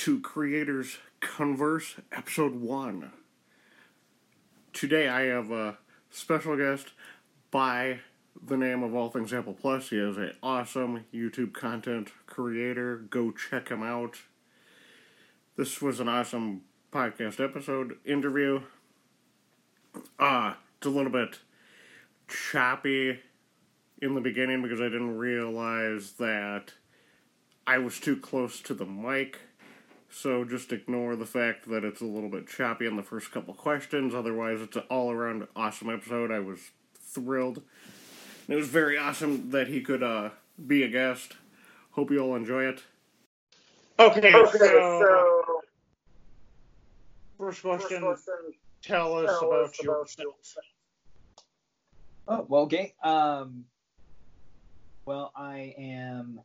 to Creators Converse, Episode 1. Today I have a special guest by the name of All Things Apple Plus. He is an awesome YouTube content creator. Go check him out. This was an awesome podcast episode interview. Uh, it's a little bit choppy in the beginning because I didn't realize that I was too close to the mic. So just ignore the fact that it's a little bit choppy in the first couple questions. Otherwise, it's an all around awesome episode. I was thrilled. It was very awesome that he could uh, be a guest. Hope you all enjoy it. Okay, okay so, so first question, first question tell us tell about, us yourself. Oh, well, okay. Um, well, I am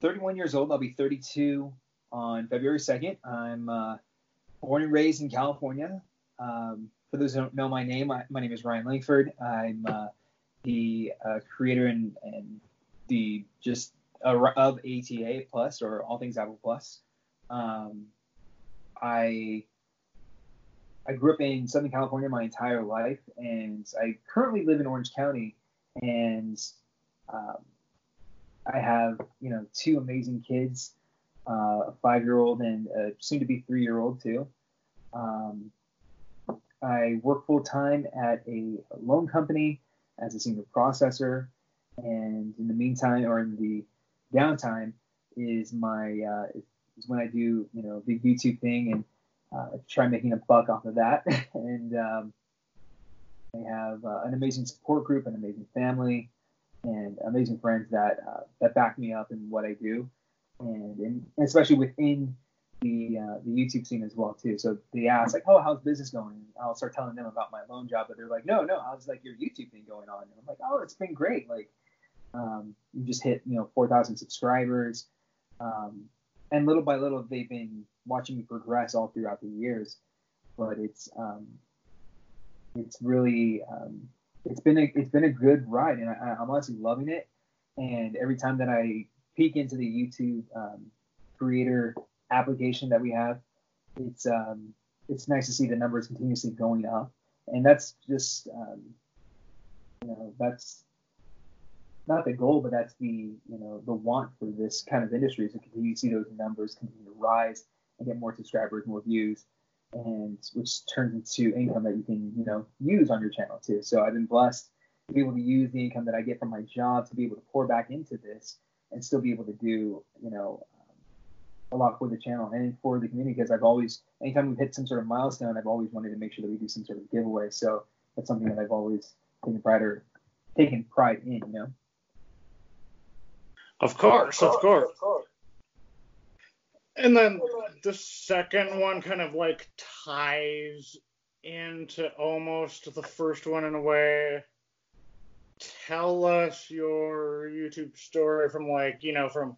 31 years old. I'll be 32 on February 2nd. I'm uh, born and raised in California. Um, for those who don't know my name, I, my name is Ryan Langford. I'm uh, the uh, creator and, and the just of ATA Plus or All Things Apple Plus. Um, I I grew up in Southern California my entire life, and I currently live in Orange County. And um, I have, you know, two amazing kids, uh, a five-year-old and a soon-to-be three-year-old too. Um, I work full time at a loan company as a senior processor, and in the meantime, or in the downtime, is my uh, is when I do, you know, the YouTube thing and uh, try making a buck off of that. and um, I have uh, an amazing support group, an amazing family, and amazing friends that uh, that back me up in what I do, and, especially within the uh, the YouTube scene as well too. So they ask like, "Oh, how's business going?" And I'll start telling them about my loan job, but they're like, "No, no, how's like your YouTube thing going on?" And I'm like, "Oh, it's been great. Like, um, you just hit you know 4,000 subscribers." Um, and little by little, they've been watching me progress all throughout the years. But it's um, it's really um, it's been a it's been a good ride, and I, am honestly loving it. And every time that I peek into the YouTube um, creator application that we have, it's um, it's nice to see the numbers continuously going up, and that's just um, you know that's not the goal, but that's the you know the want for this kind of industry is to continue to see those numbers continue to rise and get more subscribers, more views, and which turns into income that you can, you know, use on your channel too. So I've been blessed to be able to use the income that I get from my job to be able to pour back into this and still be able to do, you know, um, a lot for the channel and for the community because I've always, anytime we've hit some sort of milestone, I've always wanted to make sure that we do some sort of giveaway. So that's something that I've always taken pride or taken pride in, you know. Of course, of course. Of course. And then the second one kind of like ties into almost the first one in a way. Tell us your YouTube story from like, you know, from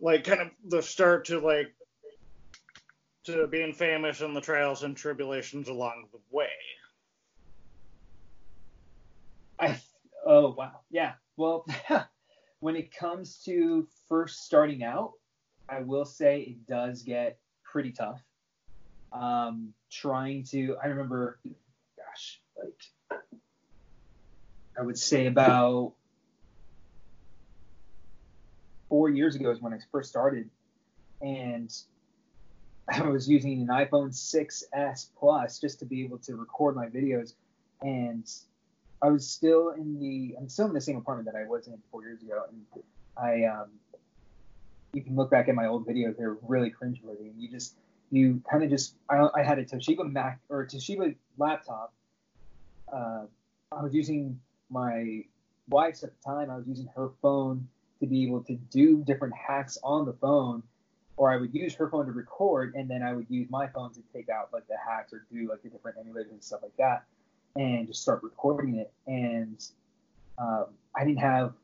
like kind of the start to like to being famous and the trials and tribulations along the way. I oh wow. Yeah. Well, when it comes to first starting out, I will say it does get pretty tough. Um, trying to, I remember, gosh, like, I would say about four years ago is when I first started, and I was using an iPhone 6s Plus just to be able to record my videos, and I was still in the, I'm still in the same apartment that I was in four years ago, and I um, you can look back at my old videos; they're really cringeworthy. And you just you kind of just I, I had a Toshiba Mac or Toshiba laptop. Uh, I was using my wife's at the time. I was using her phone to be able to do different hacks on the phone, or I would use her phone to record, and then I would use my phone to take out like the hacks or do like the different emulators and stuff like that, and just start recording it. And um, I didn't have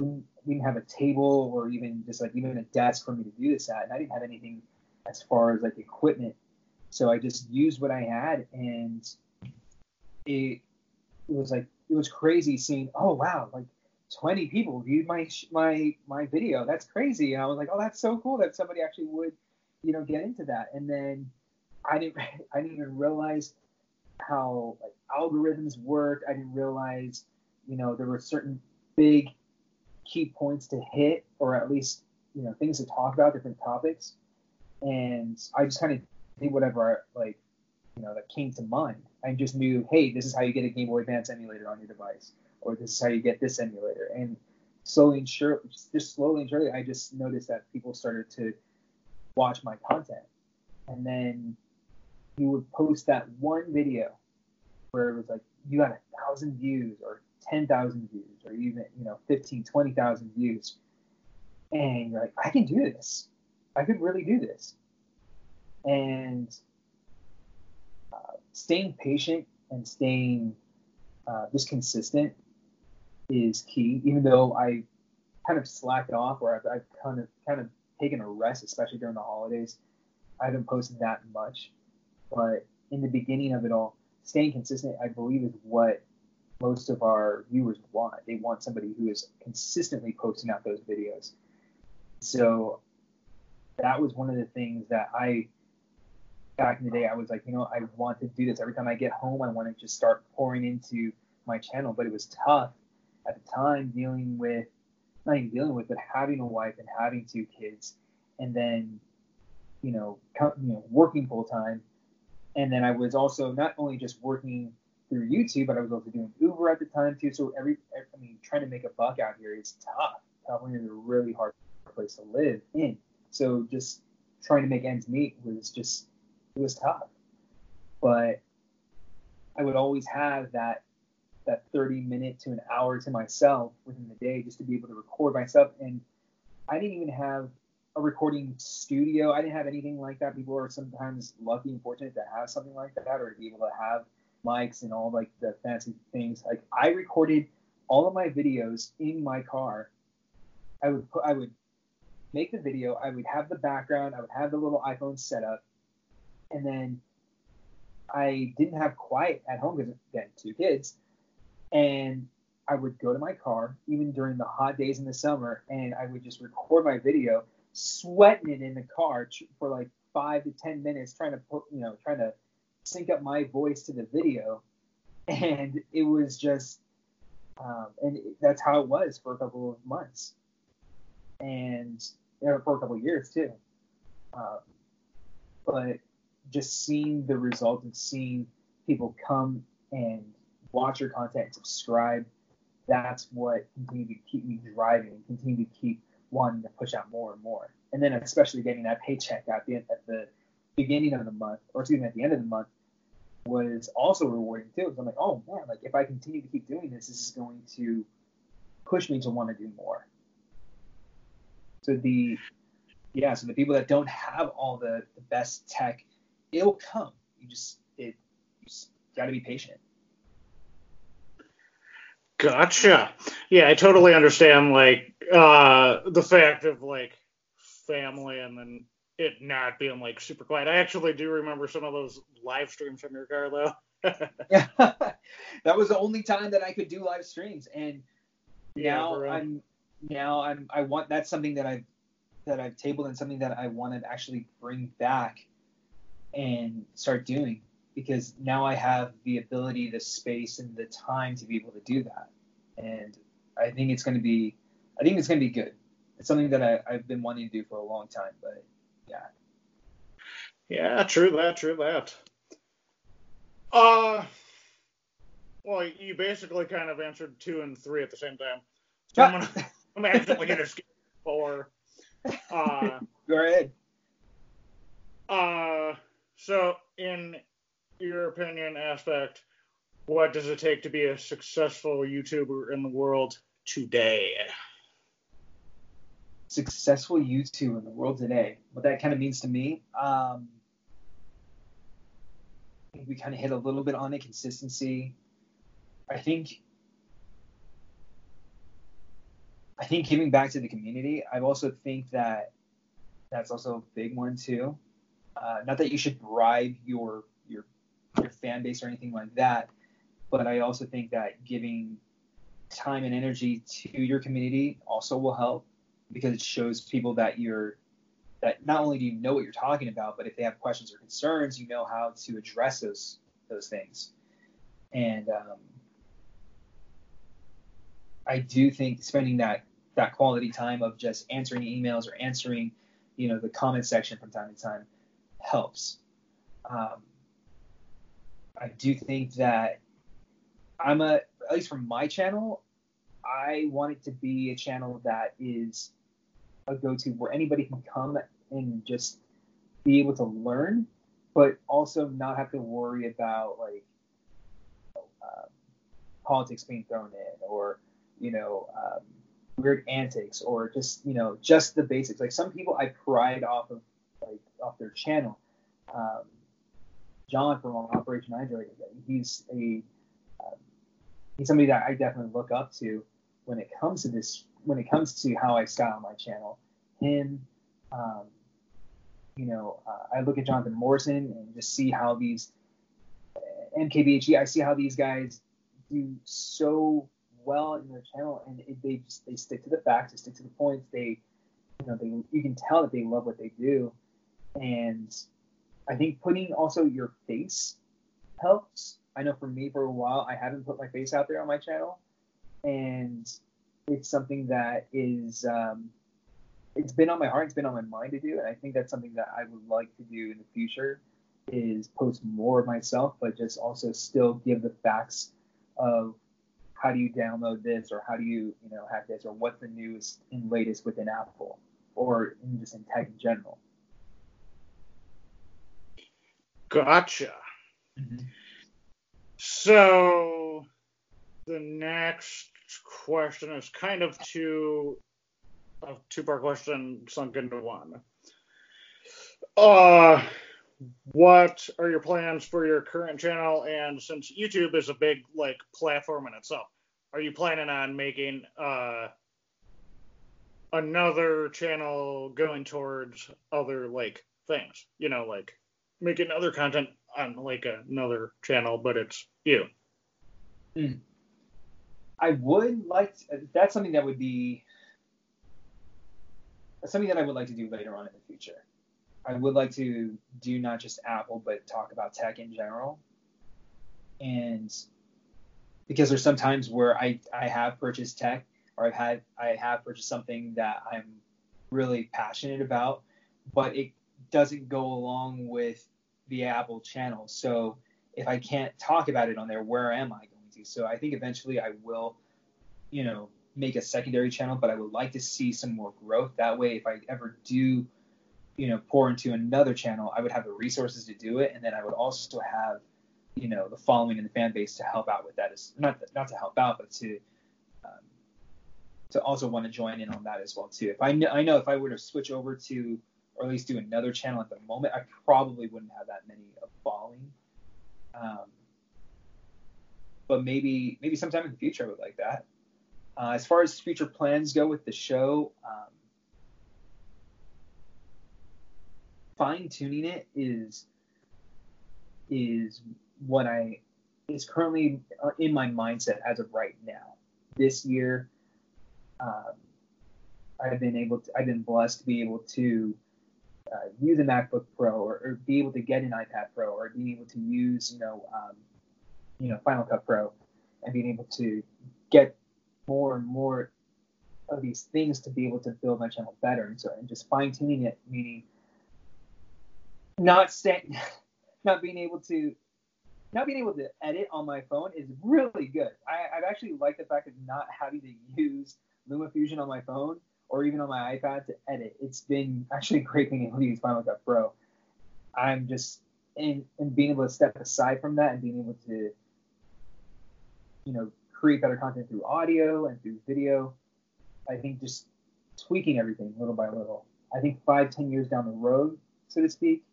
we didn't have a table or even just like even a desk for me to do this at, and I didn't have anything as far as like equipment. So I just used what I had, and it, it was like it was crazy seeing. Oh wow, like 20 people viewed my my my video. That's crazy. And I was like, oh, that's so cool that somebody actually would, you know, get into that. And then I didn't I didn't even realize how like algorithms work. I didn't realize, you know, there were certain big key points to hit, or at least you know things to talk about, different topics. And I just kind of did whatever like you know that came to mind. I just knew, hey, this is how you get a Game Boy Advance emulator on your device, or this is how you get this emulator. And slowly and surely, just slowly and surely, I just noticed that people started to watch my content, and then you would post that one video where it was like you got a thousand views or 10,000 views or even, you know, 15, 20,000 views. And you're like, I can do this. I could really do this. And staying patient and staying uh, just consistent is key. Even though I kind of slacked off, or I've, I've kind of kind of taken a rest, especially during the holidays. I haven't posted that much, but in the beginning of it all, staying consistent, I believe, is what most of our viewers want. They want somebody who is consistently posting out those videos. So that was one of the things that I back in the day I was like, you know, I want to do this. Every time I get home, I want to just start pouring into my channel. But it was tough at the time dealing with not even dealing with, but having a wife and having two kids, and then you know, you know, working full time, and then I was also not only just working through YouTube, but I was also doing Uber at the time too. So every, I mean, trying to make a buck out here is tough. California is a really hard place to live in. So just trying to make ends meet was just, it was tough. But I would always have that that 30 minute to an hour to myself within the day just to be able to record myself. And I didn't even have a recording studio. I didn't have anything like that. People are sometimes lucky and fortunate to have something like that or to be able to have mics and all like the fancy things. Like I recorded all of my videos in my car. I would put, I would make the video. I would have the background. I would have the little iPhone set up, and then I didn't have quiet at home because again, two kids, and I would go to my car even during the hot days in the summer, and I would just record my video, sweating it in the car for like five to ten minutes, trying to put, you know, trying to sync up my voice to the video, and it was just, um, and that's how it was for a couple of months, and you know, for a couple of years too. Um, but just seeing the result and seeing people come and watch your content subscribe, that's what continued to keep me driving, and continue to keep wanting to push out more and more. And then especially getting that paycheck at the at the beginning of the month, or excuse me, at the end of the month, was also rewarding too. I'm like, oh man, like if I continue to keep doing this, this is going to push me to want to do more. So the yeah, so the people that don't have all the, the best tech, it'll come. You just it you just gotta be patient. Gotcha. Yeah, I totally understand like uh the fact of like family and then it not being like super quiet. I actually do remember some of those live streams from your car though. yeah, that was the only time that I could do live streams, and yeah, now I'm now I'm I want that's something that I've that I've tabled and something that I want to actually bring back and start doing because now I have the ability, the space, and the time to be able to do that, and I think it's going to be I think it's going to be good. It's something that I, I've been wanting to do for a long time, but yeah. Yeah, true that, true that. Uh, well, you basically kind of answered two and three at the same time. So I'm, gonna, I'm actually gonna skip four. Uh, Go ahead. Uh, so in your opinion, aspect, what does it take to be a successful YouTuber in the world today? successful YouTube in the world today. What that kind of means to me, um, we kind of hit a little bit on it consistency. I think I think giving back to the community. I also think that that's also a big one too. Uh, not that you should bribe your your your fan base or anything like that, but I also think that giving time and energy to your community also will help because it shows people that you're that not only do you know what you're talking about, but if they have questions or concerns, you know how to address those those things. And um, I do think spending that that quality time of just answering emails or answering, you know, the comment section from time to time helps. Um, I do think that I'm a at least from my channel, I want it to be a channel that is a go-to where anybody can come and just be able to learn, but also not have to worry about like um, politics being thrown in or you know um, weird antics or just you know just the basics. Like some people I pride off of off their channel. Um, John from Operation Android, he's a um, he's somebody that I definitely look up to when it comes to this when it comes to how I style my channel. Him, um, you know, uh, I look at Jonathan Morrison and just see how these uh, MKBHD, I see how these guys do so well in their channel, and it, they just they stick to the facts, they stick to the points. They, you know, they you can tell that they love what they do, and I think putting also your face helps. I know for me, for a while, I haven't put my face out there on my channel, and it's something that is um, it's been on my heart, it's been on my mind to do, and I think that's something that I would like to do in the future is post more of myself, but just also still give the facts of how do you download this or how do you you know hack this or what's the newest and latest within Apple or in just in tech in general. Gotcha. Mm-hmm. So the next question is kind of two a two part question sunk into one. Uh what are your plans for your current channel and since youtube is a big like platform in itself are you planning on making uh another channel going towards other like things you know like making other content on like another channel but it's you mm. i would like to, that's something that would be something that i would like to do later on in the future I would like to do not just Apple, but talk about tech in general. And because there's some times where I, I have purchased tech or I've had I have purchased something that I'm really passionate about, but it doesn't go along with the Apple channel. So if I can't talk about it on there, where am I going to? So I think eventually I will, you know, make a secondary channel, but I would like to see some more growth. That way, if I ever do you know pour into another channel i would have the resources to do it and then i would also have you know the following and the fan base to help out with that is not not to help out but to um, to also want to join in on that as well too if i know i know if i were to switch over to or at least do another channel at the moment i probably wouldn't have that many of following um, but maybe maybe sometime in the future i would like that uh, as far as future plans go with the show um, fine tuning it is is what I is currently uh, in my mindset as of right now. This year, um, I've been able to, I've been blessed to be able to uh, use a MacBook Pro or, or, be able to get an iPad Pro or being able to use, you know, um, you know, Final Cut Pro and being able to get more and more of these things to be able to build my channel better. And so, and just fine tuning it, meaning not staying, not being able to, not being able to edit on my phone is really good. I, I've actually liked the fact of not having to use LumaFusion on my phone or even on my iPad to edit. It's been actually great being able to use Final Cut Pro. I'm just and and being able to step aside from that and being able to, you know, create better content through audio and through video. I think just tweaking everything little by little. I think five, ten years down the road, so to speak,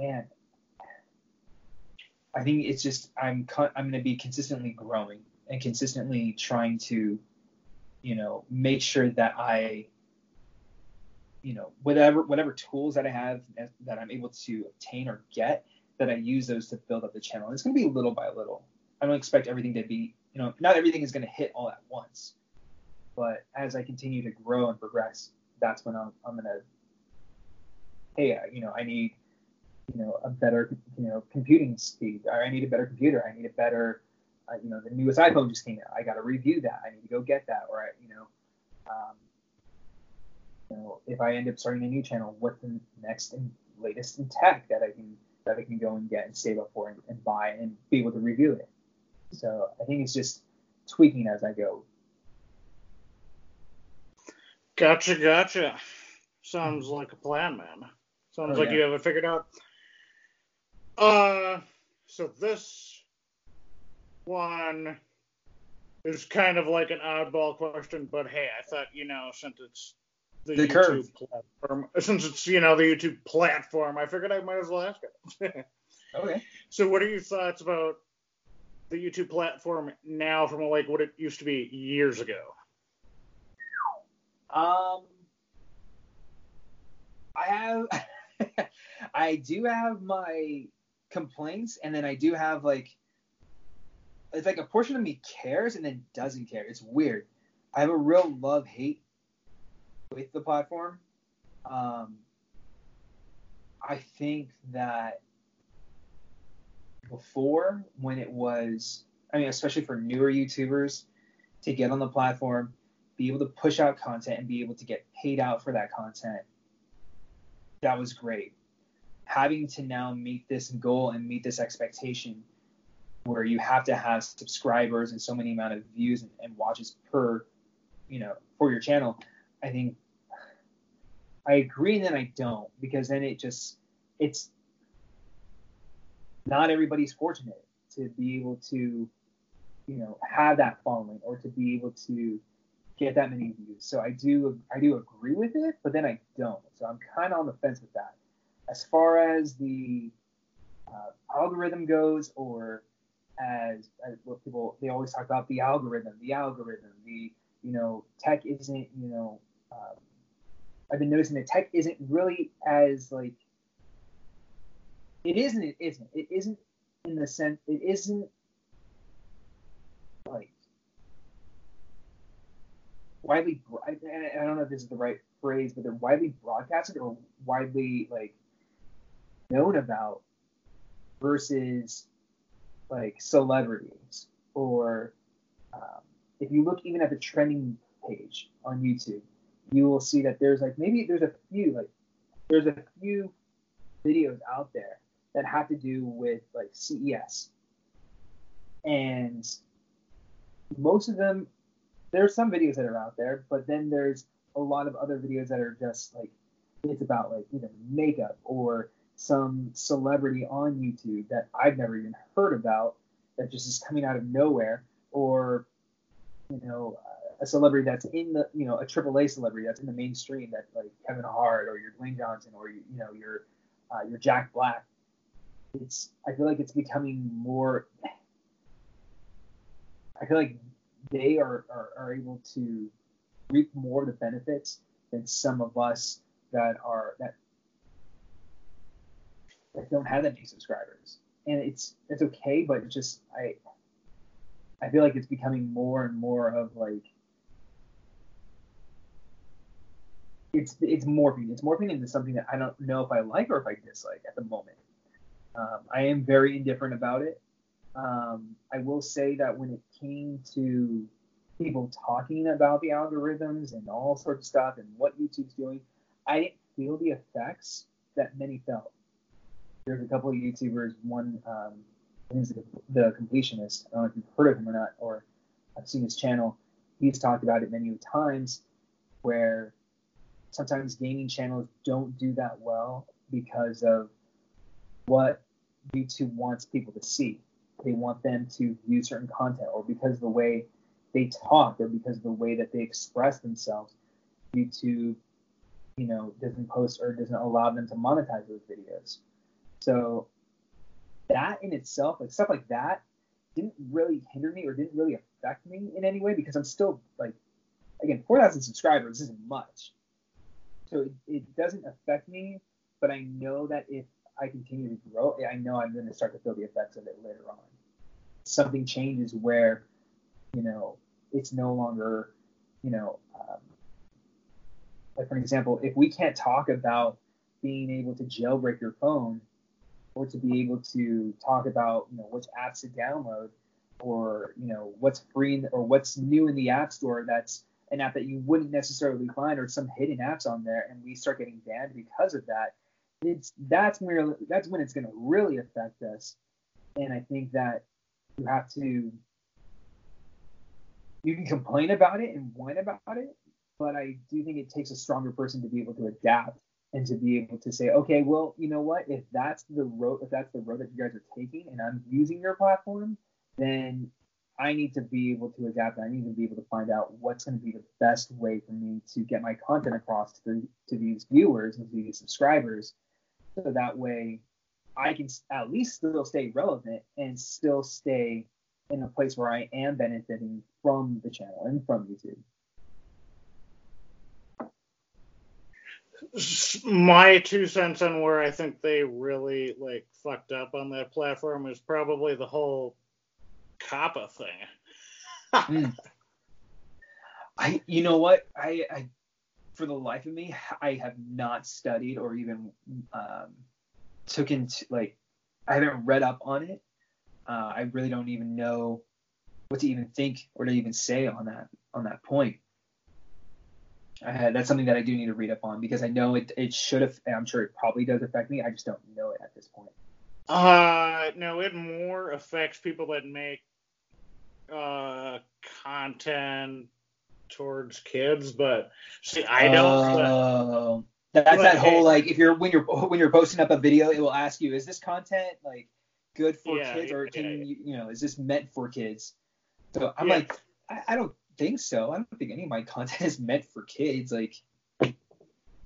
man, I think it's just I'm I'm going to be consistently growing and consistently trying to, you know, make sure that I, you know, whatever whatever tools that I have that I'm able to obtain or get, that I use those to build up the channel. And it's going to be little by little. I don't expect everything to be, you know, not everything is going to hit all at once. But as I continue to grow and progress, that's when I'm, I'm going to, hey, you know, I need, you know, a better, you know, computing speed. Or I need a better computer. I need a better, uh, you know, the newest iPhone just came out. I got to review that. I need to go get that. Or, I, you know, um, you know, if I end up starting a new channel, what's the next and latest in tech that I can that I can go and get and save up for and, and buy and be able to review it. So I think it's just tweaking as I go. Gotcha, gotcha. Sounds like a plan, man. Sounds Oh, like yeah. you have it figured out. Uh, so this one is kind of like an oddball question, but hey, I thought you know since it's the, The YouTube curve. platform, since it's you know the YouTube platform, I figured I might as well ask it. Okay. so, what are your thoughts about the YouTube platform now from like what it used to be years ago? Um, I have, I do have my complaints, and then I do have like, it's like a portion of me cares and then doesn't care. It's weird. I have a real love hate with the platform. Um, I think that before, when it was, I mean, especially for newer YouTubers to get on the platform, be able to push out content and be able to get paid out for that content, that was great. Having to now meet this goal and meet this expectation where you have to have subscribers and so many amount of views and, and watches per, you know, for your channel, I think I agree and then I don't because then it just it's not everybody's fortunate to be able to, you know, have that following or to be able to get that many views. So I do I do agree with it, but then I don't. So I'm kind of on the fence with that. As far as the uh, algorithm goes, or as, as what people they always talk about the algorithm, the algorithm, the you know tech isn't you know um, I've been noticing that tech isn't really as like it isn't it isn't it isn't in the sense it isn't like widely I, I don't know if this is the right phrase but they're widely broadcasted or widely like known about versus like celebrities or um, if you look even at the trending page on YouTube you will see that there's like maybe there's a few like there's a few videos out there that have to do with like CES and most of them there's some videos that are out there but then there's a lot of other videos that are just like it's about like you know makeup or some celebrity on YouTube that I've never even heard about that just is coming out of nowhere or you know a celebrity that's in the you know a AAA celebrity that's in the mainstream that like Kevin Hart or your Dwayne Johnson or you, you know your uh, your Jack Black. It's I feel like it's becoming more I feel like they are, are, are able to reap more of the benefits than some of us that are that that don't have that many subscribers. And it's it's okay, but just I I feel like it's becoming more and more of like it's it's morphing. It's morphing into something that I don't know if I like or if I dislike at the moment. Um, I am very indifferent about it. Um, I will say that when it came to people talking about the algorithms and all sorts of stuff and what YouTube's doing, I didn't feel the effects that many felt. There's a couple of YouTubers, one um, is the, the completionist. I don't know if you've heard of him or not, or I've seen his channel. He's talked about it many times, where sometimes gaming channels don't do that well because of what YouTube wants people to see. They want them to view certain content, or because of the way they talk, or because of the way that they express themselves. YouTube, you know, doesn't post or doesn't allow them to monetize those videos. So that in itself, like stuff like that, didn't really hinder me or didn't really affect me in any way because I'm still like, again, 4,000 subscribers isn't much. So it, it doesn't affect me, but I know that if I continue to grow, I know I'm going to start to feel the effects of it later on. something changes where, you know, it's no longer, you know, um, like for example, if we can't talk about being able to jailbreak your phone or to be able to talk about, you know, which apps to download or, you know, what's free or what's new in the app store that's an app that you wouldn't necessarily find or some hidden apps on there and we start getting banned because of that, it's that's where that's when it's going to really affect us. And I think that you have to you can complain about it and whine about it, but I do think it takes a stronger person to be able to adapt and to be able to say, okay, well, you know what? If that's the road, if that's the road that you guys are taking, and I'm using your platform, then I need to be able to adapt. I need to be able to find out what's going to be the best way for me to get my content across to, the, to these viewers and to these subscribers, so that way I can at least still stay relevant and still stay in a place where I am benefiting from the channel and from YouTube. My two cents on where I think they really like fucked up on that platform is probably the whole COPPA thing. mm. I, you know what, I, I, for the life of me, I have not studied or even um, took into like, I haven't read up on it. Uh, I really don't even know what to even think or to even say on that on that point. Uh, that's something that I do need to read up on because I know it it should have. I'm sure it probably does affect me. I just don't know it at this point. Uh, no, it more affects people that make uh content towards kids, but see, I don't. Uh, that's that whole like if you're when you're when you're posting up a video, it will ask you, is this content like good for yeah, kids or can yeah, you you know is this meant for kids? So I'm like, I, I don't think so. I don't think any of my content is meant for kids. Like, I,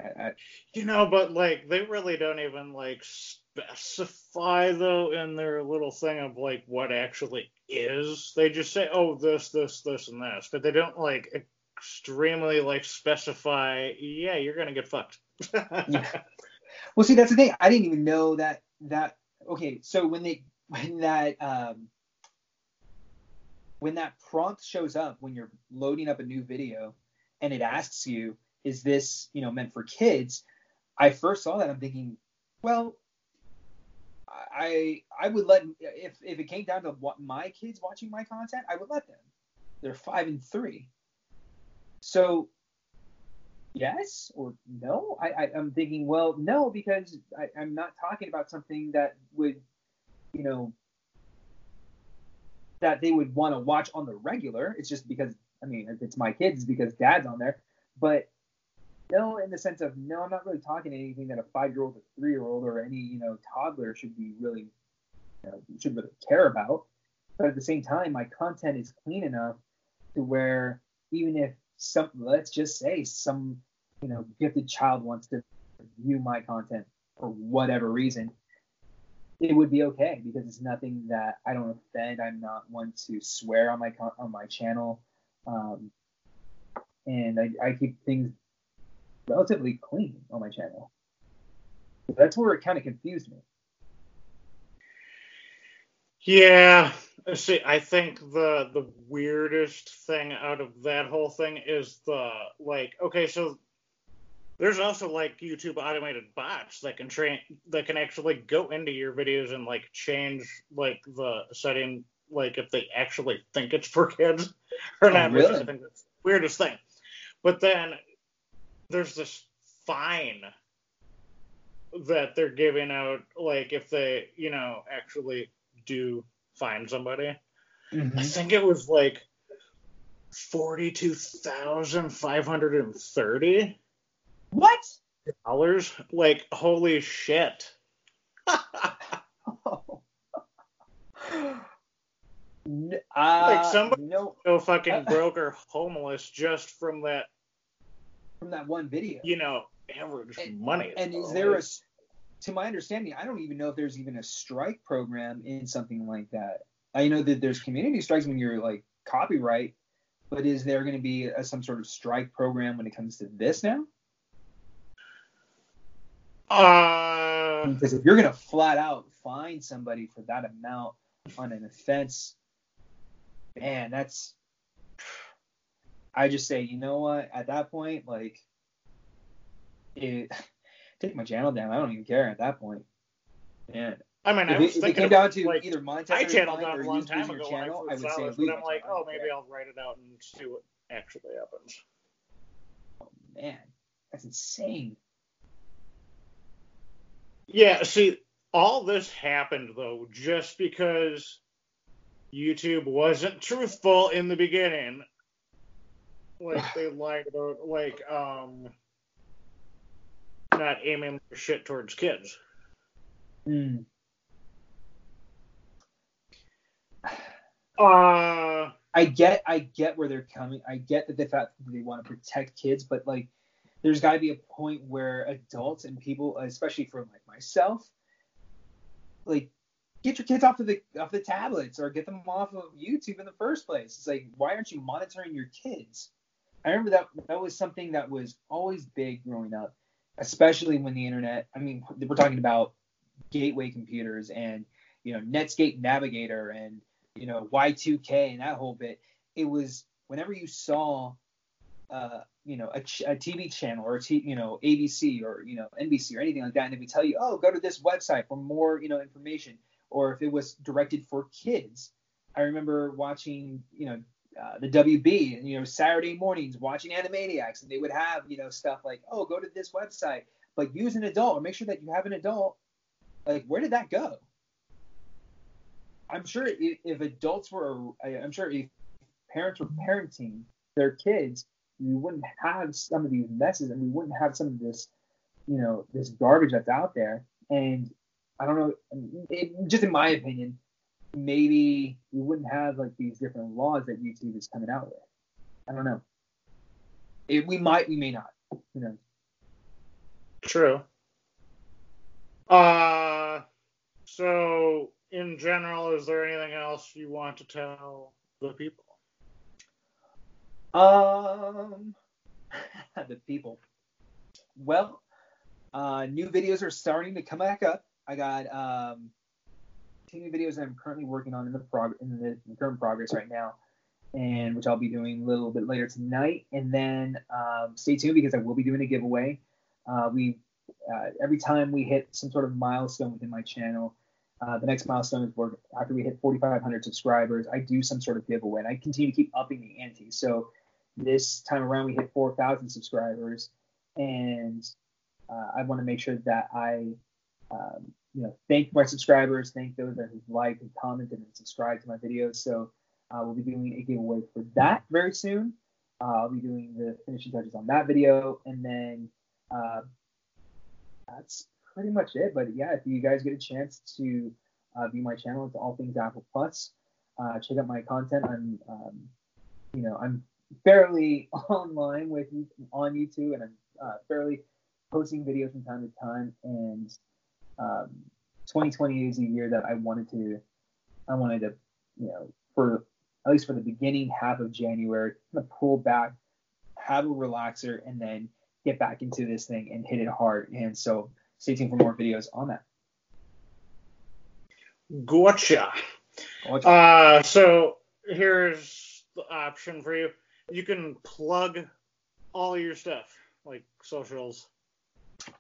I, you know, but like they really don't even like specify though in their little thing of like what actually is. They just say, oh, this, this, this, and this, but they don't like extremely like specify. Yeah, you're gonna get fucked. yeah. Well, see, that's the thing. I didn't even know that that. Okay, so when they when that um when that prompt shows up when you're loading up a new video and it asks you, is this, you know, meant for kids? I first saw that I'm thinking, well, I I would let if if it came down to what my kids watching my content, I would let them. They're five and three. So yes or no? I, I am thinking, well, no, because I, I'm not talking about something that would, you know, that they would want to watch on the regular. It's just because I mean, if it's my kids, because dad's on there. But no, in the sense of no, I'm not really talking anything that a five year old, a three year old, or any you know toddler should be really you know, should really care about. But at the same time, my content is clean enough to where even if some, let's just say some you know gifted child wants to view my content for whatever reason, it would be okay because it's nothing that I don't offend. I'm not one to swear on my on my channel, um, and I, I keep things relatively clean on my channel. That's where it kind of confused me. Yeah, see, I think the the weirdest thing out of that whole thing is the like, okay, so there's also like YouTube automated bots that can train that can actually go into your videos and like change like the setting like if they actually think it's for kids or oh, not. Really? I think that's the weirdest thing. But then there's this fine that they're giving out like if they you know actually do find somebody. Mm-hmm. I think it was like forty two thousand five hundred and thirty. What? Dollars? Like, holy shit. Uh, like somebody no, so fucking broke or homeless just from that from that one video. You know, average and, money. And is there a to my understanding, I don't even know if there's even a strike program in something like that. I know that there's community strikes when you're like copyright, but is there going to be a, some sort of strike program when it comes to this now? Uh, because if you're gonna flat out find somebody for that amount on an offense man, that's. I just say, you know what? At that point, like, it, take my channel down. I don't even care at that point. Man. I mean, I If was it, if it came down to like, either monetizing I channeled down or a long time ago when I, I would say but I'm like, oh, maybe. I'll write it out and see what actually happens. Oh Man, that's insane. Yeah, see, all this happened though just because YouTube wasn't truthful in the beginning. Like they lied about like um not aiming shit towards kids. Hmm. Uh I get I get where they're coming. I get that the fact that they want to protect kids, but like there's got to be a point where adults and people, especially for like myself, like get your kids off of the off the tablets or get them off of YouTube in the first place. It's like why aren't you monitoring your kids? I remember that that was something that was always big growing up, especially when the internet. I mean, we're talking about gateway computers and you know Netscape Navigator and you know Y2K and that whole bit. It was whenever you saw, uh, you know, a, ch- a TV channel or t- you know ABC or you know NBC or anything like that, and they would tell you, oh, go to this website for more you know information. Or if it was directed for kids, I remember watching you know uh, the WB and you know Saturday mornings watching Animaniacs, and they would have you know stuff like, oh, go to this website, but use an adult or make sure that you have an adult. Like, where did that go? I'm sure if adults were, I'm sure if parents were parenting their kids, we wouldn't have some of these messes and we wouldn't have some of this, you know, this garbage that's out there. And I don't know, it, just in my opinion, maybe we wouldn't have like these different laws that YouTube is coming out with. I don't know. It, we might, we may not. Who knows? True. Uh, so in general, is there anything else you want to tell the people? Um, the people. Well, uh, new videos are starting to come back up. I got um, two new videos that I'm currently working on in the prog- in the current progress right now, and which I'll be doing a little bit later tonight. And then um, stay tuned because I will be doing a giveaway. Uh, we uh, every time we hit some sort of milestone within my channel, uh, the next milestone is where after we hit 4,500 subscribers, I do some sort of giveaway, and I continue to keep upping the ante. So this time around, we hit 4,000 subscribers, and uh, I want to make sure that I, um, you know, thank my subscribers, thank those that have liked and commented and subscribed to my videos. So uh, we'll be doing a giveaway for that very soon. Uh, I'll be doing the finishing touches on that video, and then uh, that's pretty much it. But yeah, if you guys get a chance to uh, view my channel, it's all things Apple Plus. Uh, check out my content. I'm, um, you know, I'm fairly online with on YouTube, and I'm uh, fairly posting videos from time to time. And um, 2020 is a year that I wanted to, I wanted to, you know, for at least for the beginning half of January, kind of pull back, have a relaxer, and then get back into this thing and hit it hard. And so stay tuned for more videos on that. Gotcha. Watch- Uh, so here's the option for you. You can plug all your stuff, like socials.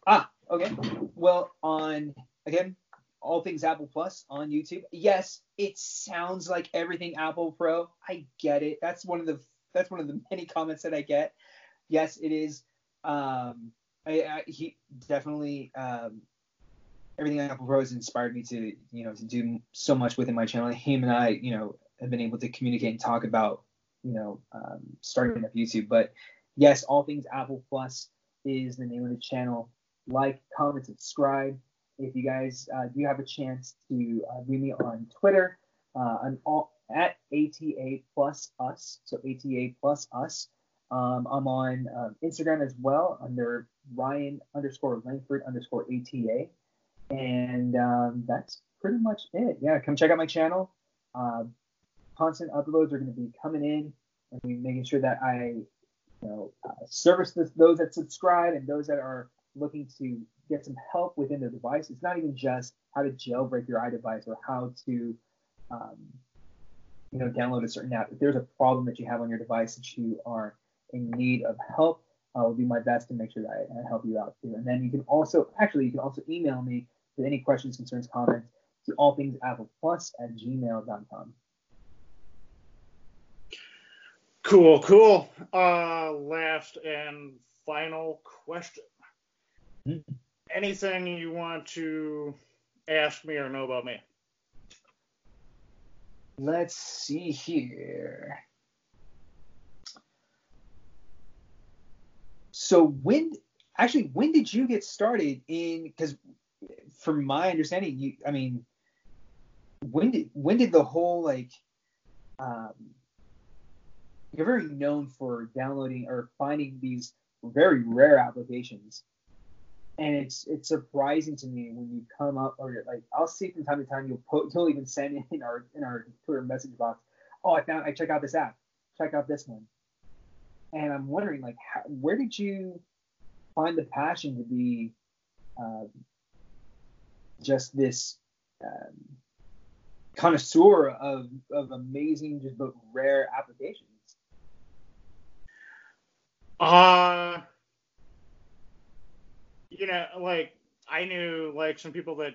Ah, okay. Well, on again, all things Apple Plus on YouTube. Yes, it sounds like everything Apple Pro. I get it. That's one of the that's one of the many comments that I get. Yes, it is. Um, I, I he definitely um, everything Apple Pro has inspired me to you know to do so much within my channel. Him and I, you know, have been able to communicate and talk about you know um, starting up YouTube. But yes, all things Apple Plus is the name of the channel. Like, comment, subscribe. If you guys uh, do have a chance to uh, view me on Twitter, uh, I'm all, at ATA plus us. So ATA plus us. Um, I'm on um, Instagram as well under Ryan underscore Langford underscore ATA. And um, that's pretty much it. Yeah, come check out my channel. Uh, constant uploads are going to be coming in and making sure that I you know, uh, service this, those that subscribe and those that are looking to get some help within the device. It's not even just how to jailbreak your iDevice or how to, um, you know, download a certain app. If there's a problem that you have on your device that you are in need of help, I will do my best to make sure that I, I help you out too. And then you can also, actually, you can also email me with any questions, concerns, comments to allthingsappleplus at gmail.com. Cool, cool. Uh, last and final question. Mm-hmm. Anything you want to ask me or know about me? Let's see here. So when actually when did you get started in because from my understanding you I mean when did when did the whole like um you're very known for downloading or finding these very rare applications and it's it's surprising to me when you come up or like I'll see from time to time you'll put you'll even send in our in our Twitter message box. Oh, I found I check out this app. Check out this one. And I'm wondering like how, where did you find the passion to be um, just this um, connoisseur of of amazing just but rare applications? Uh you know, like I knew like some people that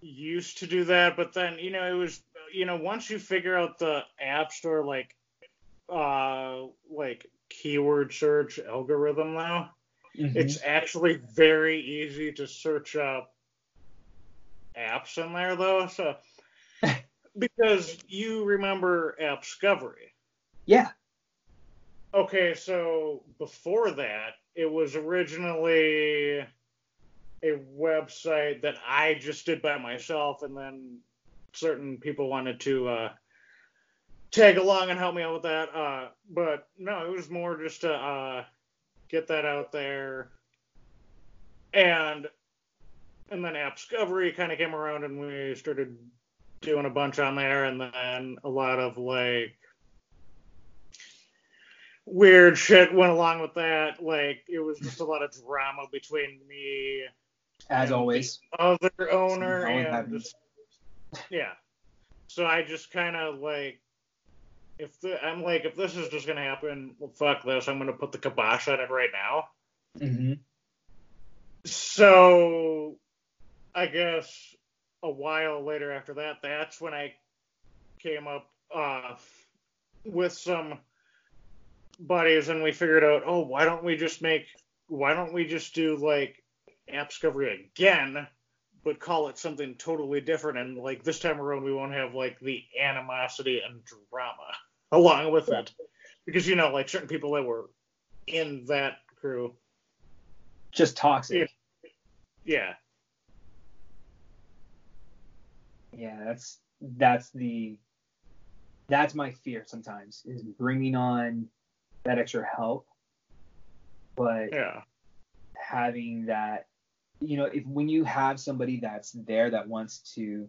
used to do that, but then you know it was you know once you figure out the app store like uh like keyword search algorithm now, Mm-hmm. it's actually very easy to search up apps in there though. So because you remember AppScovery. yeah. Okay, so before that, it was originally a website that I just did by myself, and then certain people wanted to uh, tag along and help me out with that. Uh, but no, it was more just to uh, get that out there, and and then AppScovery kind of came around, and we started doing a bunch on there, and then a lot of like weird shit went along with that. Like it was just a lot of drama between me, As always. the other owner, and just, yeah. So I just kind of like, if the, I'm like, if this is just gonna happen, well, fuck this. I'm gonna put the kibosh on it right now. Mm-hmm. So I guess a while later after that, that's when I came up uh, with some buddies and we figured out, oh, why don't we just make, why don't we just do like app discovery again, but call it something totally different? And like this time around, we won't have like the animosity and drama along with it. Because, you know, like certain people that were in that crew, Just toxic. yeah. Yeah, that's that's the that's my fear sometimes is bringing on that extra help, but Yeah. having that, you know, if when you have somebody that's there that wants to,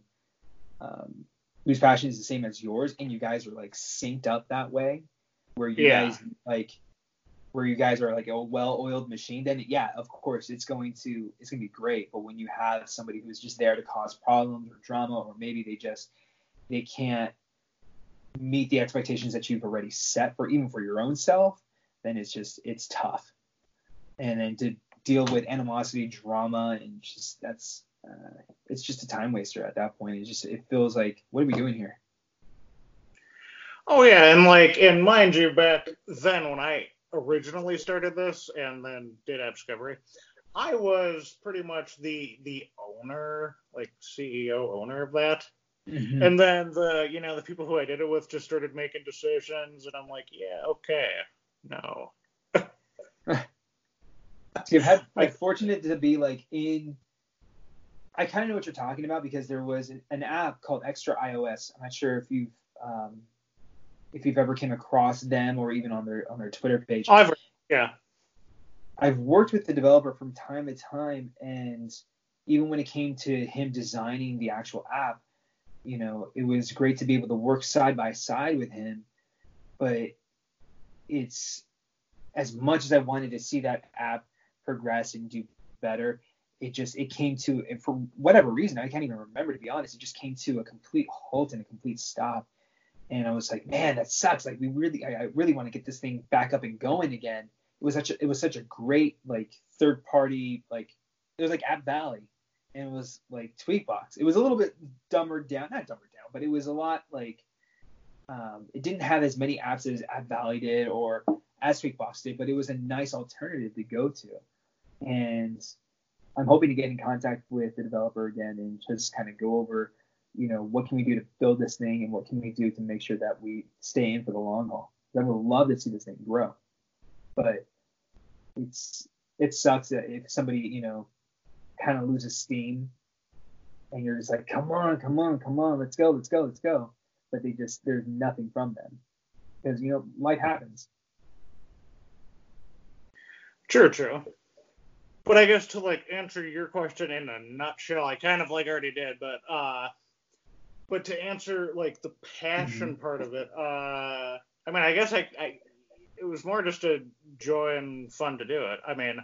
um, whose passion is the same as yours, and you guys are like synced up that way, where you Yeah. guys like, where you guys are like a well-oiled machine, then yeah, of course it's going to it's going to be great. But when you have somebody who's just there to cause problems or drama, or maybe they just they can't meet the expectations that you've already set for even for your own self, then it's just it's tough. And then to deal with animosity, drama, and just that's uh, it's just a time waster at that point. It just it feels like what are we doing here? Oh yeah, and like, and mind you, back then when I originally started this and then did AppScovery, I was pretty much the the owner, like CEO owner of that. Mm-hmm. And then the you know the people who I did it with just started making decisions, and I'm like, yeah, okay, no, You've had like fortunate to be like in. I kind of know what you're talking about because there was an, an app called Extra iOS. I'm not sure if you've um, if you've ever came across them or even on their on their Twitter page. I've yeah, I've worked with the developer from time to time, and even when it came to him designing the actual app, you know, it was great to be able to work side by side with him. But it's as much as I wanted to see that app progress and do better, it just it came to and for whatever reason I can't even remember to be honest. It just came to a complete halt and a complete stop. And I was like, man, that sucks. Like we really, I, I really want to get this thing back up and going again. It was such a, it was such a great like third party like it was like App Valley and it was like Tweakbox. It was a little bit dumber down, not dumber down, but it was a lot like um, it didn't have as many apps as App Valley did or as Tweakbox did, but it was a nice alternative to go to. And I'm hoping to get in contact with the developer again and just kind of go over, you know, what can we do to build this thing and what can we do to make sure that we stay in for the long haul. I would love to see this thing grow, but it's it sucks that if somebody you know kind of loses steam and you're just like, come on, come on, come on, let's go, let's go, let's go, but they just there's nothing from them because you know life happens. True, true. But I guess to like answer your question in a nutshell, I kind of like already did, but uh but to answer like the passion mm-hmm. part of it, uh I mean I guess I, I it was more just a joy and fun to do it. I mean,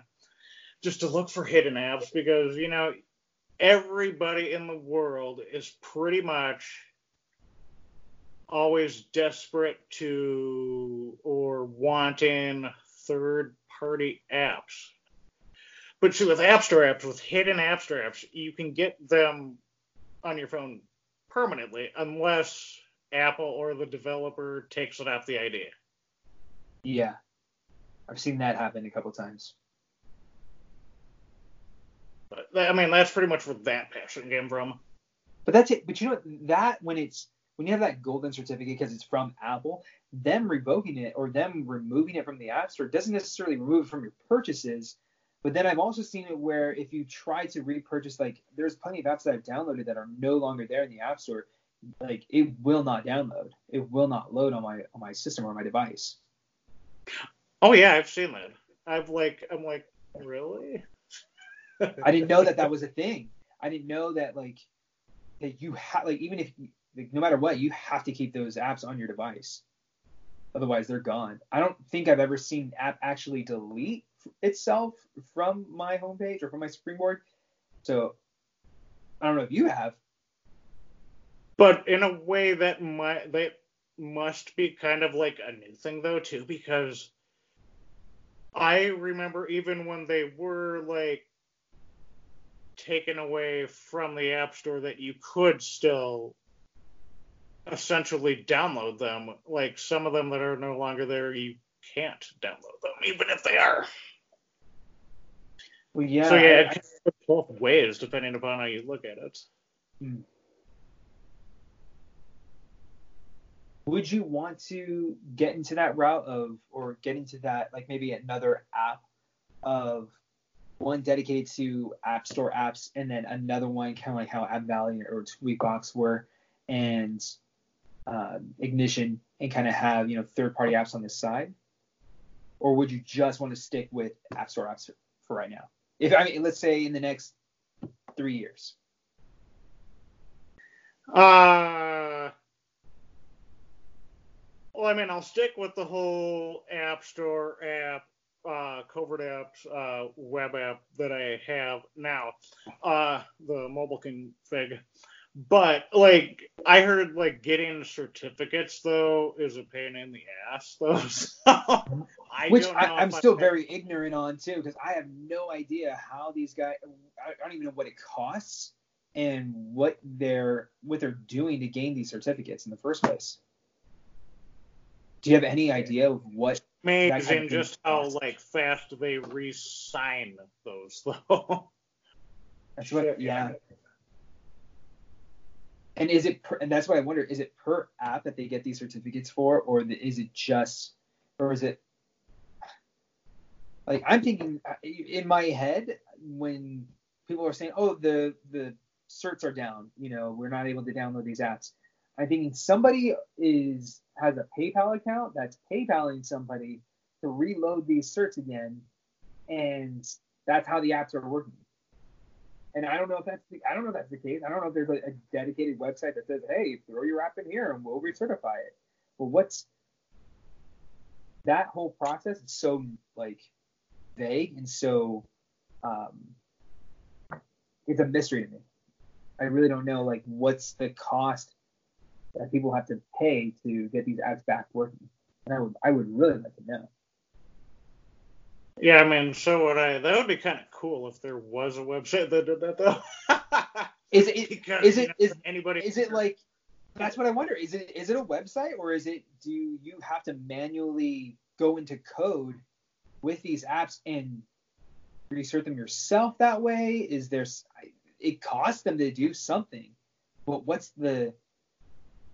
just to look for hidden apps because, you know, everybody in the world is pretty much always desperate to or wanting third party apps but see, with App Store apps, with hidden App Store apps, you can get them on your phone permanently unless Apple or the developer takes it off the idea. Yeah. I've seen that happen a couple times. But I mean, that's pretty much where that passion came from. But that's it. But you know what? That when it's when you have that golden certificate because it's from Apple, them revoking it or them removing it from the App Store doesn't necessarily remove it from your purchases but then I've also seen it where if you try to repurchase, like there's plenty of apps that I've downloaded that are no longer there in the App Store. Like it will not download. It will not load on my on my system or my device. Oh yeah, I've seen that. I've like I'm like really. I didn't know that that was a thing. I didn't know that like that you have like even if like, no matter what you have to keep those apps on your device. Otherwise they're gone. I don't think I've ever seen app actually delete itself from my homepage or from my springboard. So I don't know if you have. But in a way that might that must be kind of like a new thing though too, because I remember even when they were like taken away from the App Store that you could still essentially download them. Like some of them that are no longer there, you can't download them, even if they are. Well, yeah. So yeah, it's both ways depending upon how you look at it. Hmm. Would you want to get into that route of, or get into that, like maybe another app of one dedicated to App Store apps, and then another one kind of like how App Valley or Tweakbox were, and um, Ignition, and kind of have you know third-party apps on the side, or would you just want to stick with App Store apps for, for right now? If I mean, let's say in the next three years. Uh, well, I mean, I'll stick with the whole App Store app, uh, covert apps, uh, web app that I have now, uh, the mobile config. But like, I heard like getting certificates though is a pain in the ass though. So I Which I, am still very ignorant on too, because I have no idea how these guys. I don't even know what it costs and what they're what they're doing to gain these certificates in the first place. Do you have any idea of what? Amazing, just how costs? like fast they re-sign those though. That's what, yeah. And is it? Per, and that's why I wonder: is it per app that they get these certificates for, or is it just, or is it like I'm thinking uh, in my head when people are saying, "Oh, the the certs are down," you know, we're not able to download these apps. I'm thinking somebody is has a PayPal account that's PayPaling somebody to reload these certs again, and that's how the apps are working. And I don't know if that's the, I don't know if that's the case. I don't know if there's a, a dedicated website that says, "Hey, throw your app in here and we'll recertify it." But what's that whole process is so like vague and so um, it's a mystery to me. I really don't know like what's the cost that people have to pay to get these apps back working. And I would I would really like to know. Yeah, I mean, so would I. That would be kind of cool if there was a website that did that, though. Is it Because, is you know, is anybody? is it like that's what I wonder. Is it is it a website or is it do you have to manually go into code with these apps and reinsert them yourself that way? Is there it costs them to do something, but what's the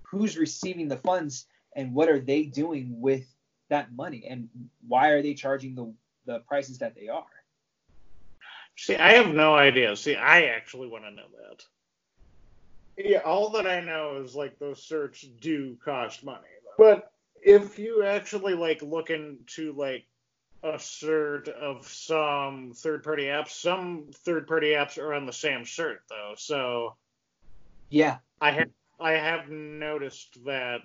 who's receiving the funds and what are they doing with that money and why are they charging the the prices that they are? See, I have no idea. See, I actually want to know that. Yeah, all that I know is like those certs do cost money. But if you actually like look into like a cert of some third-party apps, some third-party apps are on the same cert though. So Yeah, I have I have noticed that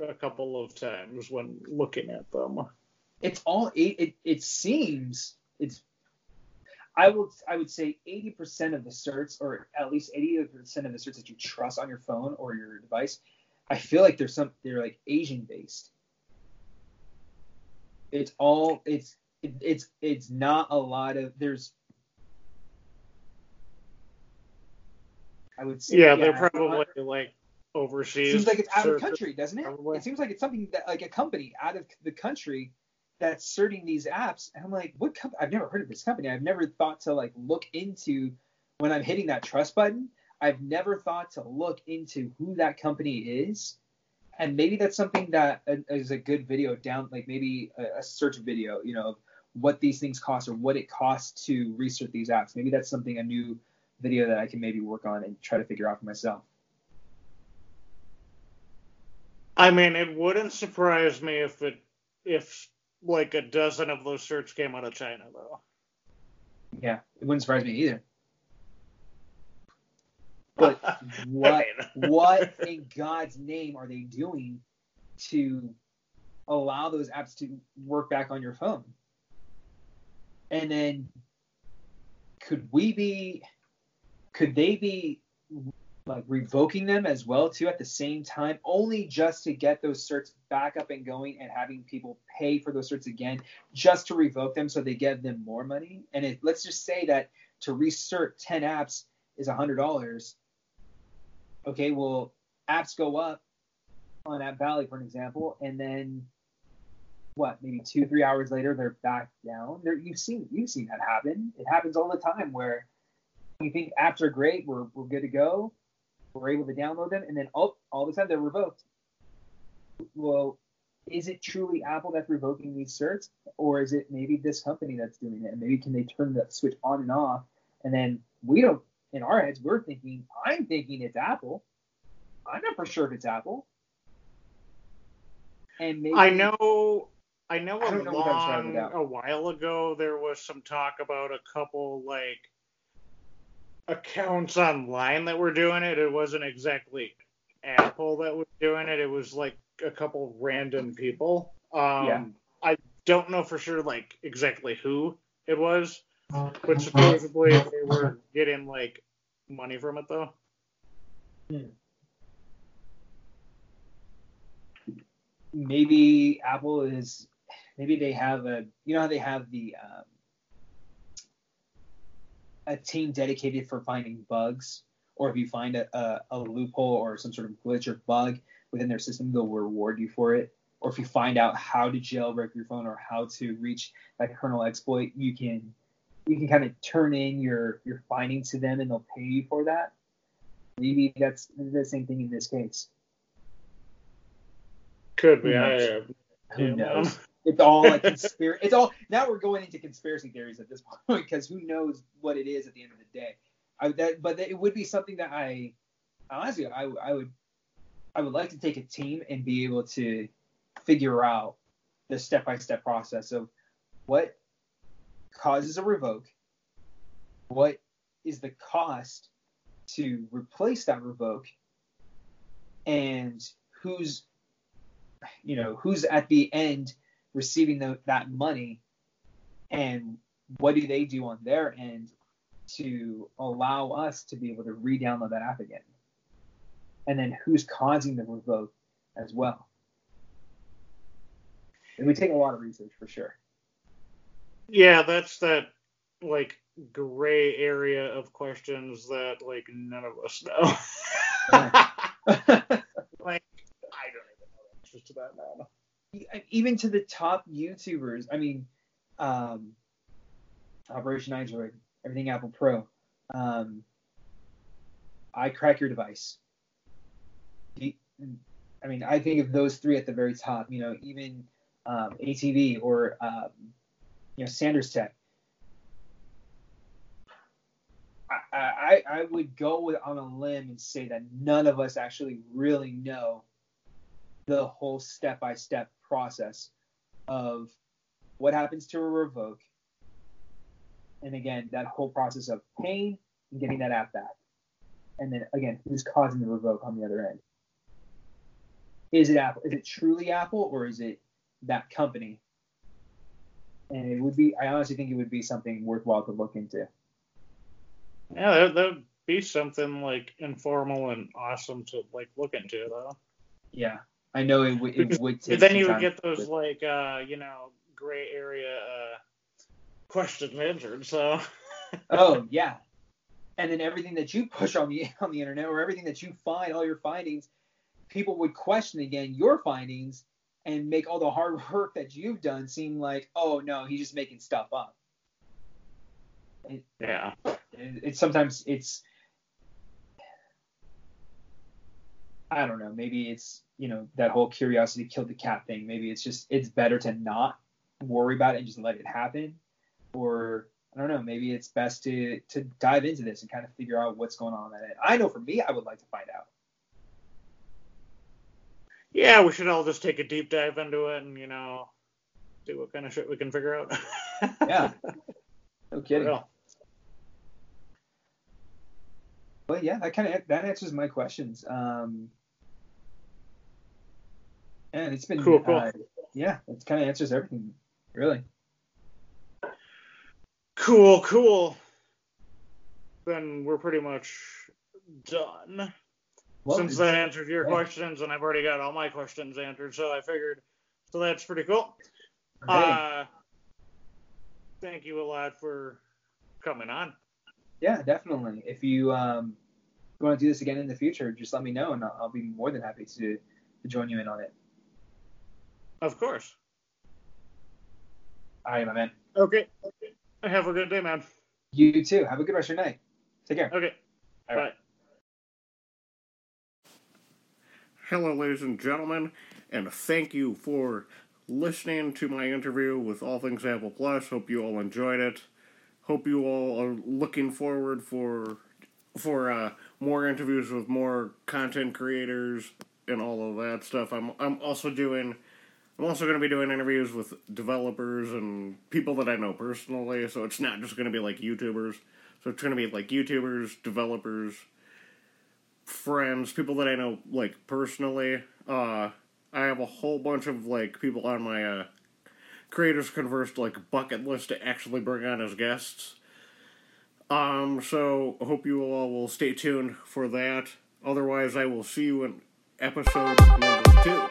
a couple of times when looking at them. it's all it, it it seems it's I would I would say 80% of the certs or at least 80% of the certs that you trust on your phone or your device I feel like there's some they're like Asian based it's all it's it, it's it's not a lot of there's I would say Yeah, they're uh, probably like overseas. seems like it's out of country, doesn't it? Probably. It seems like it's something that like a company out of the country that's certing these apps. And I'm like, what company? I've never heard of this company. I've never thought to like look into when I'm hitting that trust button. I've never thought to look into who that company is. And maybe that's something that uh, a good video down, like maybe a, a search video, you know, of what these things cost or what it costs to research these apps. Maybe that's something a new video that I can maybe work on and try to figure out for myself. I mean, it wouldn't surprise me if it if like a dozen of those certs came out of China though. Yeah, it wouldn't surprise me either. But what what in God's name are they doing to allow those apps to work back on your phone? And then could we be could they be like revoking them as well too at the same time only just to get those certs back up and going and having people pay for those certs again just to revoke them so they give them more money. And it, let's just say that to recert 10 apps is $100 okay well apps go up on app valley for an example and then what maybe two three hours later they're back down. There you've seen you've seen that happen. It happens all the time where we think apps are great we're, we're good to go we're able to download them and then oh all of a sudden they're revoked. Well is it truly apple that's revoking these certs or is it maybe this company that's doing it? And maybe can they turn that switch on and off? And then we don't in our heads we're thinking i'm thinking it's apple. I'm not for sure if it's apple. And maybe I know I know I a don't know what I'm trying to long a while ago there was some talk about a couple like accounts online that were doing it. It wasn't exactly Apple that was doing it. It was like a couple random people. Um Yeah. I don't know for sure like exactly who it was, but supposedly they were getting like money from it though. maybe Apple is maybe they have a you know how they have the um, a team dedicated for finding bugs or if you find a, a, a loophole or some sort of glitch or bug within their system they'll reward you for it or if you find out how to jailbreak your phone or how to reach that kernel exploit you can you can kind of turn in your your findings to them and they'll pay you for that maybe that's the same thing in this case Could be. Who I knows? have Who Yeah. knows? It's all like conspiracy. It's all now we're going into conspiracy theories at this point because who knows what it is at the end of the day. I that, but it would be something that I honestly I, I would I would like to take a team and be able to figure out the step by step process of what causes a revoke, what is the cost to replace that revoke, and who's you know who's at the end receiving the, that money and what do they do on their end to allow us to be able to re-download that app again? And then who's causing the revoke as well? And we take a lot of research for sure. Yeah, that's that like gray area of questions that like none of us know. like I don't even know the answers to that now. Even to the top YouTubers, I mean, um, Operation Android, EverythingApplePro, um, iCrackUriDevice. I mean, I think of those three at the very top. You know, even um, ATV or um, you know Sanders Tech. I, I, I would go with, on a limb and say that none of us actually really know the whole step by step process of what happens to a revoke. And again, that whole process of pain and getting that app back. And then again, who's causing the revoke on the other end? Is it Apple? Is it truly Apple or is it that company. And it would be, I honestly think it would be something worthwhile to look into. Yeah, that, that would be something like informal and awesome to like look into, though. Yeah, I know it, w- it would take. then you would get those like, uh, you know, gray area uh, questions answered. So. oh yeah, and then everything that you push on the on the internet or everything that you find, all your findings, people would question again your findings and make all the hard work that you've done seem like, oh no, he's just making stuff up. It, yeah. It, it's sometimes it's I don't know. Maybe it's you know that whole curiosity killed the cat thing. Maybe it's just it's better to not worry about it and just let it happen, or I don't know. Maybe it's best to to dive into this and kind of figure out what's going on. That I know for me, I would like to find out yeah, we should all just take a deep dive into it and you know see what kind of shit we can figure out. yeah. No kidding. Well, well yeah, that kind of that answers my questions. Um, and it's been cool, cool. Uh, yeah, it kind of answers everything, really. Cool, cool. Then we're pretty much done. Well, Since that answered your yeah. questions, and I've already got all my questions answered, so I figured. So that's pretty cool. Uh, thank you a lot for coming on. Yeah, definitely. If you um, want to do this again in the future, just let me know, and I'll, I'll be more than happy to, to join you in on it. Of course. All right, my man. Okay. Have a good day, man. You too. Have a good rest of your night. Take care. Okay. All Bye. Right. Hello, ladies and gentlemen, and thank you for listening to my interview with All Things Apple Plus. Hope you all enjoyed it. Hope you all are looking forward for for uh, more interviews with more content creators and all of that stuff. I'm I'm also doing I'm also going to be doing interviews with developers and people that I know personally. So it's not just going to be like YouTubers. So it's going to be like YouTubers, developers friends, people that I know like personally. Uh, I have a whole bunch of like people on my uh, creators conversed like bucket list to actually bring on as guests. Um, so I hope you all will stay tuned for that. Otherwise, I will see you in episode number two.